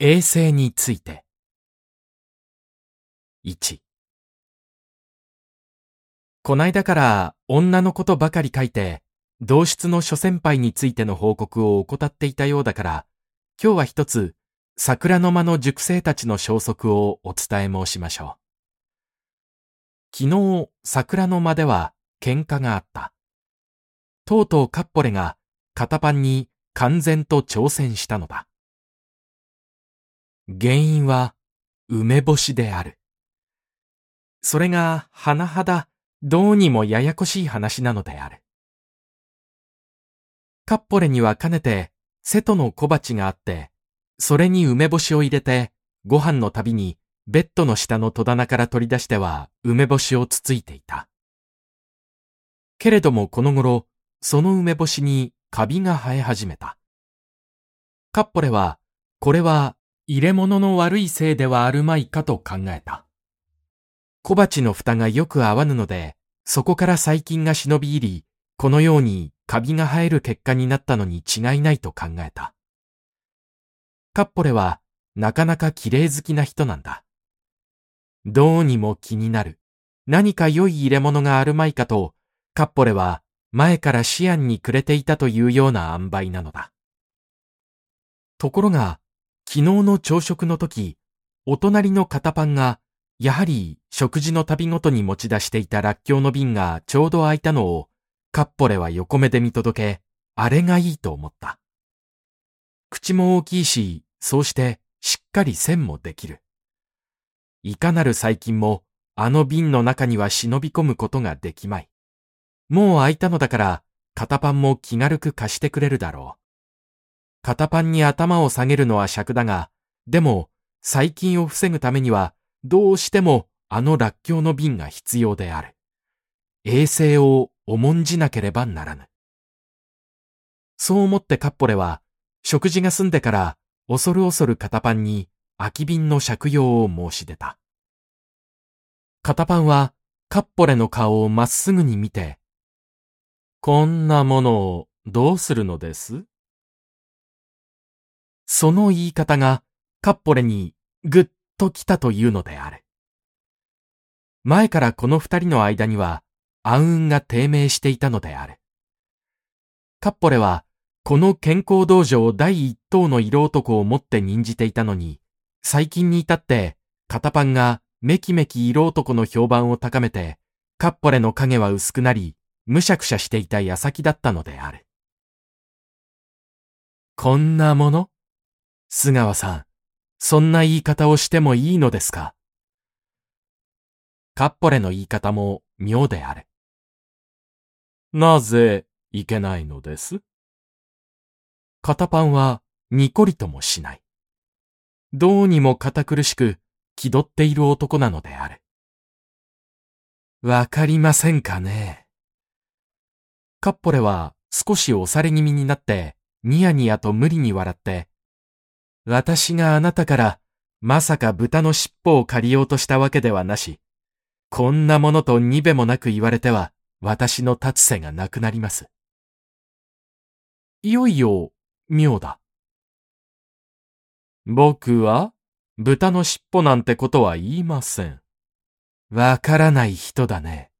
衛星について。1こないだから女のことばかり書いて、同室の諸先輩についての報告を怠っていたようだから、今日は一つ、桜の間の塾生たちの消息をお伝え申しましょう。昨日、桜の間では喧嘩があった。とうとうカッポレが片パンに完全と挑戦したのだ。原因は梅干しである。それが甚だどうにもややこしい話なのである。カッポレにはかねて瀬戸の小鉢があって、それに梅干しを入れてご飯のたびにベッドの下の戸棚から取り出しては梅干しをつついていた。けれどもこの頃、その梅干しにカビが生え始めた。カッポレは、これは入れ物の悪いせいではあるまいかと考えた。小鉢の蓋がよく合わぬので、そこから細菌が忍び入り、このようにカビが生える結果になったのに違いないと考えた。カッポレはなかなか綺麗好きな人なんだ。どうにも気になる。何か良い入れ物があるまいかと、カッポレは前から思案にくれていたというような塩梅なのだ。ところが、昨日の朝食の時、お隣の片パンが、やはり食事の旅ごとに持ち出していたらっきょうの瓶がちょうど空いたのを、カッポレは横目で見届け、あれがいいと思った。口も大きいし、そうしてしっかり線もできる。いかなる細菌もあの瓶の中には忍び込むことができまい。もう空いたのだから、片パンも気軽く貸してくれるだろう片パンに頭を下げるのは尺だが、でも、細菌を防ぐためには、どうしてもあのらっきょうの瓶が必要である。衛生を重んじなければならぬ。そう思ってカッポレは、食事が済んでから恐る恐る片パンに空き瓶の借用を申し出た。片パンはカッポレの顔をまっすぐに見て、こんなものをどうするのです？その言い方がカッポレにぐっと来たというのである。前からこの二人の間には暗雲が低迷していたのである。カッポレはこの健康道場第一等の色男を持って任じていたのに、最近に至って片パンがめきめき色男の評判を高めて、カッポレの影は薄くなり、むしゃくしゃしていた矢先だったのである。こんなもの？須川さん、そんな言い方をしてもいいのですか？カッポレの言い方も妙である。なぜいけないのです？片パンはにこりともしない。どうにも堅苦しく気取っている男なのである。わかりませんかね？カッポレは少し押され気味になってニヤニヤと無理に笑って私があなたからまさか豚の尻尾を借りようとしたわけではなし、こんなものとにべもなく言われては私の立つ瀬がなくなります。いよいよ、妙だ。僕は豚の尻尾なんてことは言いません。わからない人だね。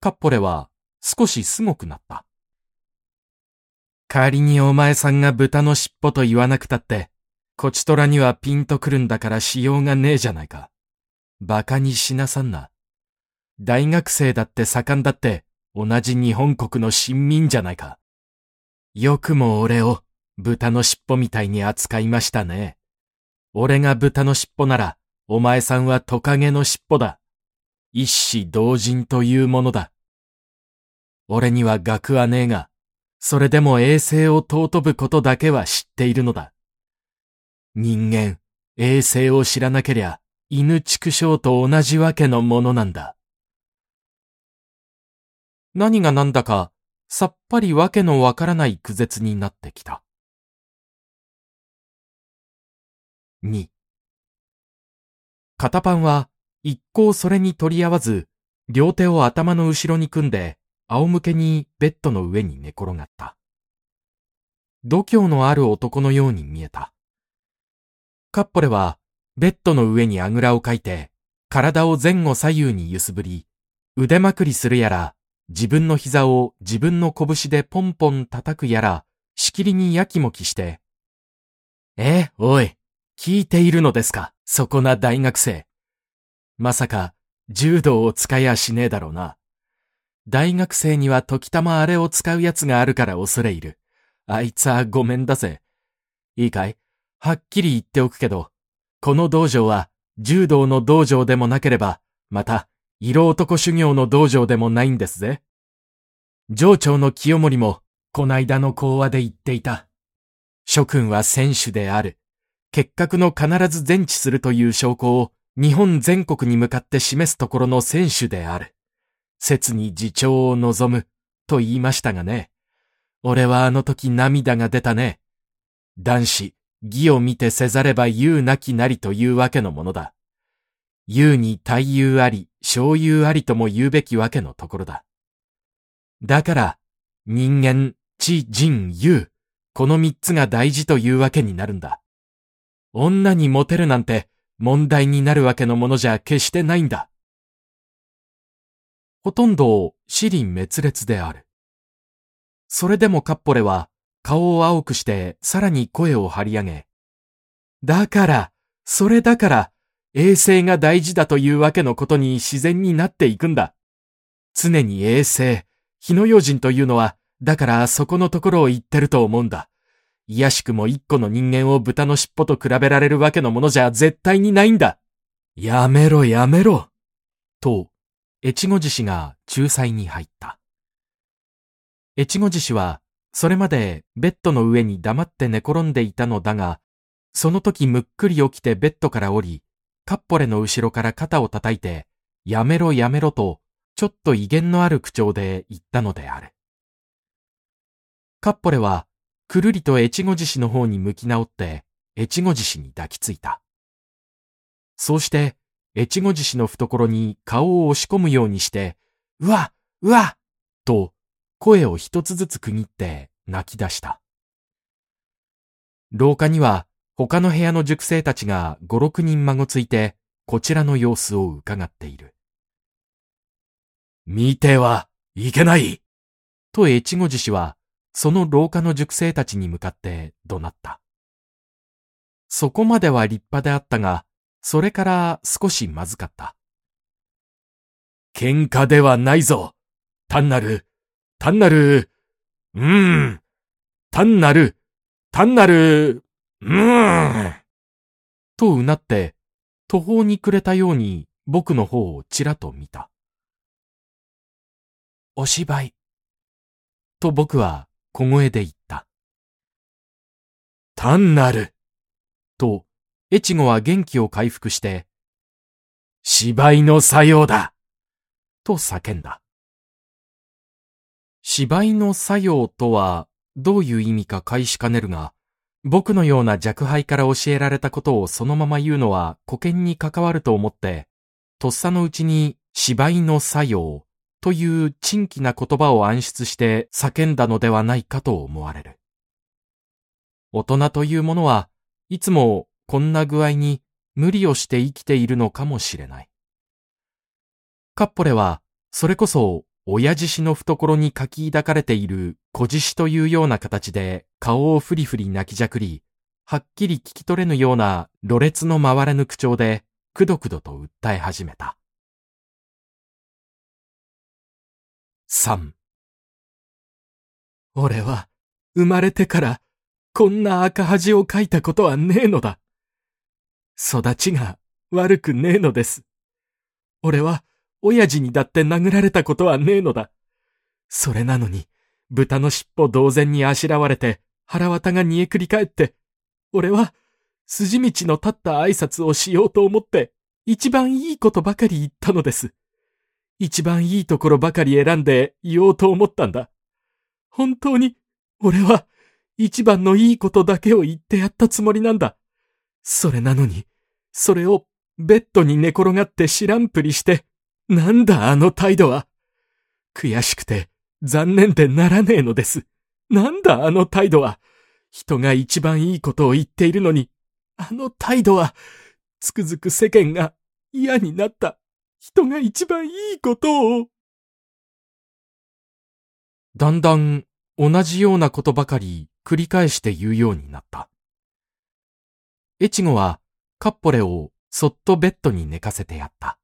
カッポレは少しすごくなった。仮にお前さんが豚の尻尾と言わなくたって、こちとらにはピンとくるんだからしようがねえじゃないか。馬鹿にしなさんな。大学生だって盛んだって同じ日本国の親民じゃないか。よくも俺を豚の尻尾みたいに扱いましたね。俺が豚の尻尾なら、お前さんはトカゲの尻尾だ。一子同人というものだ。俺には学はねえが、それでも衛生を尊ぶことだけは知っているのだ。人間、衛生を知らなけりゃ、犬畜生と同じわけのものなんだ。何が何だか、さっぱりわけのわからない苦絶になってきた。2片パンは一向それに取り合わず、両手を頭の後ろに組んで、仰向けにベッドの上に寝転がった。度胸のある男のように見えた。カッポレは、ベッドの上にあぐらをかいて、体を前後左右に揺すぶり、腕まくりするやら、自分の膝を自分の拳でポンポン叩くやら、しきりにやきもきして、え、おい、聞いているのですか、そこな大学生。まさか、柔道を使いやしねえだろうな。大学生には時たまあれを使うやつがあるから恐れ入る。あいつはごめんだぜ。いいかい？はっきり言っておくけど、この道場は柔道の道場でもなければ、また、色男修行の道場でもないんですぜ。上長の清盛も、こないだの講話で言っていた。諸君は選手である。結核の必ず全治するという証拠を日本全国に向かって示すところの選手である。切に自重を望む、と言いましたがね。俺はあの時涙が出たね。男子、義を見てせざれば言うなきなりというわけのものだ。言うに大優あり、小優ありとも言うべきわけのところだ。だから、人間、知、人、優、この三つが大事というわけになるんだ。女にモテるなんて問題になるわけのものじゃ決してないんだ。ほとんど死輪滅裂である。それでもカッポレは顔を青くしてさらに声を張り上げ、だから、それだから、衛生が大事だというわけのことに自然になっていくんだ。常に衛生、火の用心というのは、だからそこのところを言ってると思うんだ。いやしくも一個の人間を豚の尻尾と比べられるわけのものじゃ絶対にないんだ。やめろやめろ。と、越後獅子が仲裁に入った。越後獅子は、それまでベッドの上に黙って寝転んでいたのだが、その時むっくり起きてベッドから降り、カッポレの後ろから肩を叩いて、やめろやめろと、ちょっと威厳のある口調で言ったのである。カッポレは、くるりと越後獅子の方に向き直って、越後獅子に抱きついた。そうして、越後獅子の懐に顔を押し込むようにして、うわうわと、声を一つずつ区切って泣き出した。廊下には、他の部屋の塾生たちが五六人孫ついて、こちらの様子を伺っている。見てはいけないと越後獅子はその廊下の塾生たちに向かって怒鳴った。そこまでは立派であったが、それから少しまずかった。喧嘩ではないぞ。単なる、単なる、うーん、単なる、単なる、うーん。とうなって、途方に暮れたように僕の方をちらと見た。お芝居。と僕は小声で言った。単なる。と、越後は元気を回復して、芝居の作用だと叫んだ。芝居の作用とはどういう意味か返しかねるが、僕のような弱敗から教えられたことをそのまま言うのは古見に関わると思って、とっさのうちに芝居の作用という珍奇な言葉を暗出して叫んだのではないかと思われる。大人というものはいつもこんな具合に無理をして生きているのかもしれない。カッポレはそれこそ親獅子の懐に書き抱かれている小獅子というような形で顔をふりふり泣きじゃくり、はっきり聞き取れぬようなろれつの回れぬ口調でくどくどと訴え始めた。3俺は生まれてからこんな赤恥をかいたことはねえのだ。育ちが悪くねえのです。俺は親父にだって殴られたことはねえのだ。それなのに豚の尻尾同然にあしらわれて腹渡が煮えくり返って、俺は筋道の立った挨拶をしようと思って一番いいことばかり言ったのです。一番いいところばかり選んで言おうと思ったんだ。本当に、俺は一番のいいことだけを言ってやったつもりなんだ。それなのに、それをベッドに寝転がって知らんぷりして、なんだあの態度は。悔しくて残念でならねえのです。なんだあの態度は。人が一番いいことを言っているのに、あの態度は、つくづく世間が嫌になった人が一番いいことを。だんだん同じようなことばかり繰り返して言うようになった。越後はカッポレをそっとベッドに寝かせてやった。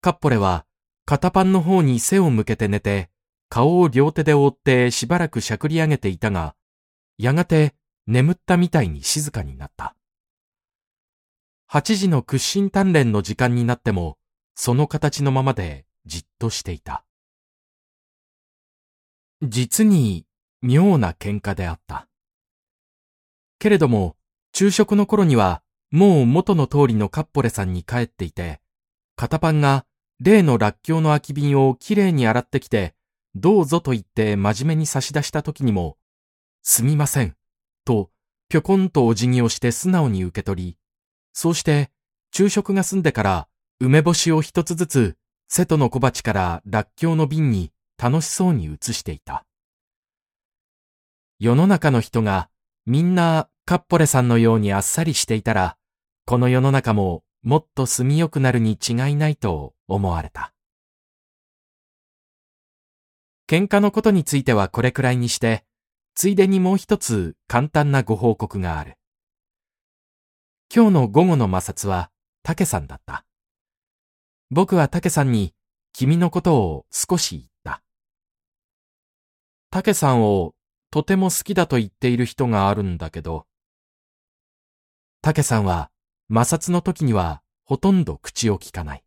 カッポレは片パンの方に背を向けて寝て、顔を両手で覆ってしばらくしゃくり上げていたが、やがて眠ったみたいに静かになった。8時の屈伸鍛錬の時間になっても、その形のままでじっとしていた。実に妙な喧嘩であった。けれども、昼食の頃には、もう元の通りのカッポレさんに帰っていて、片パンが例のらっきょうの空き瓶をきれいに洗ってきて、どうぞと言って真面目に差し出した時にも、すみません、と、ぴょこんとお辞儀をして素直に受け取り、そうして、昼食が済んでから梅干しを一つずつ瀬戸の小鉢かららっきょうの瓶に楽しそうに移していた。世の中の人がみんなカッポレさんのようにあっさりしていたら、この世の中ももっと住みよくなるに違いないと思われた。喧嘩のことについてはこれくらいにして、ついでにもう一つ簡単なご報告がある。今日の午後の摩擦は、竹さんだった。僕は竹さんに君のことを少し言った。竹さんをとても好きだと言っている人があるんだけど、竹さんは摩擦の時にはほとんど口を聞かない。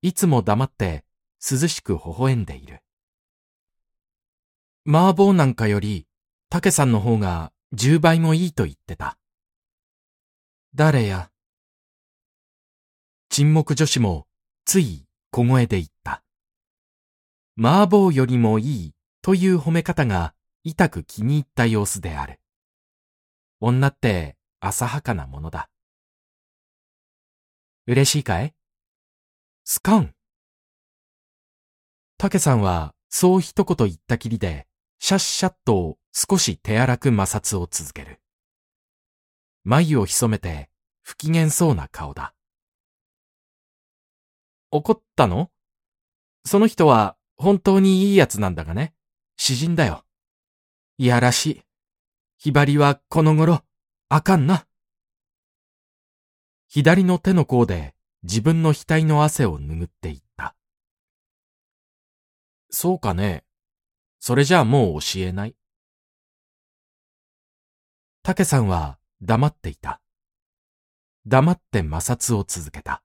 いつも黙って涼しく微笑んでいる。麻婆なんかより竹さんの方が10倍もいいと言ってた。誰や？沈黙女子もつい小声で言った。麻婆よりもいいという褒め方が痛く気に入った様子である。女って浅はかなものだ。嬉しいかい？スカン。竹さんはそう一言言ったきりで、シャッシャッと少し手荒く摩擦を続ける。眉を潜めて不機嫌そうな顔だ。怒ったの？その人は本当にいいやつなんだがね。詩人だよ。いやらしい。ひばりはこの頃、あかんな。左の手の甲で自分の額の汗を拭っていった。そうかね。それじゃあもう教えない？竹さんは黙っていた。黙って摩擦を続けた。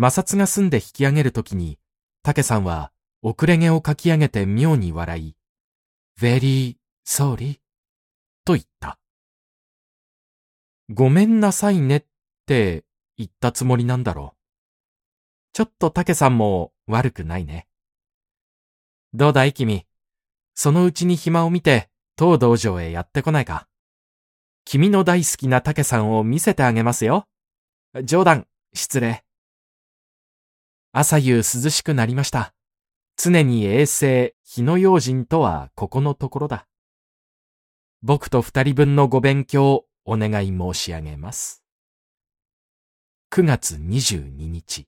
摩擦が済んで引き上げるときに、竹さんは遅れ毛をかき上げて妙に笑い、very sorry と言った。ごめんなさいねって言ったつもりなんだろう。ちょっと竹さんも悪くないね。どうだい君？そのうちに暇を見て、当道場へやってこないか。君の大好きな竹さんを見せてあげますよ。冗談、失礼。朝夕涼しくなりました。常に衛生、火の用心とはここのところだ。僕と二人分のご勉強、お願い申し上げます。9月22日。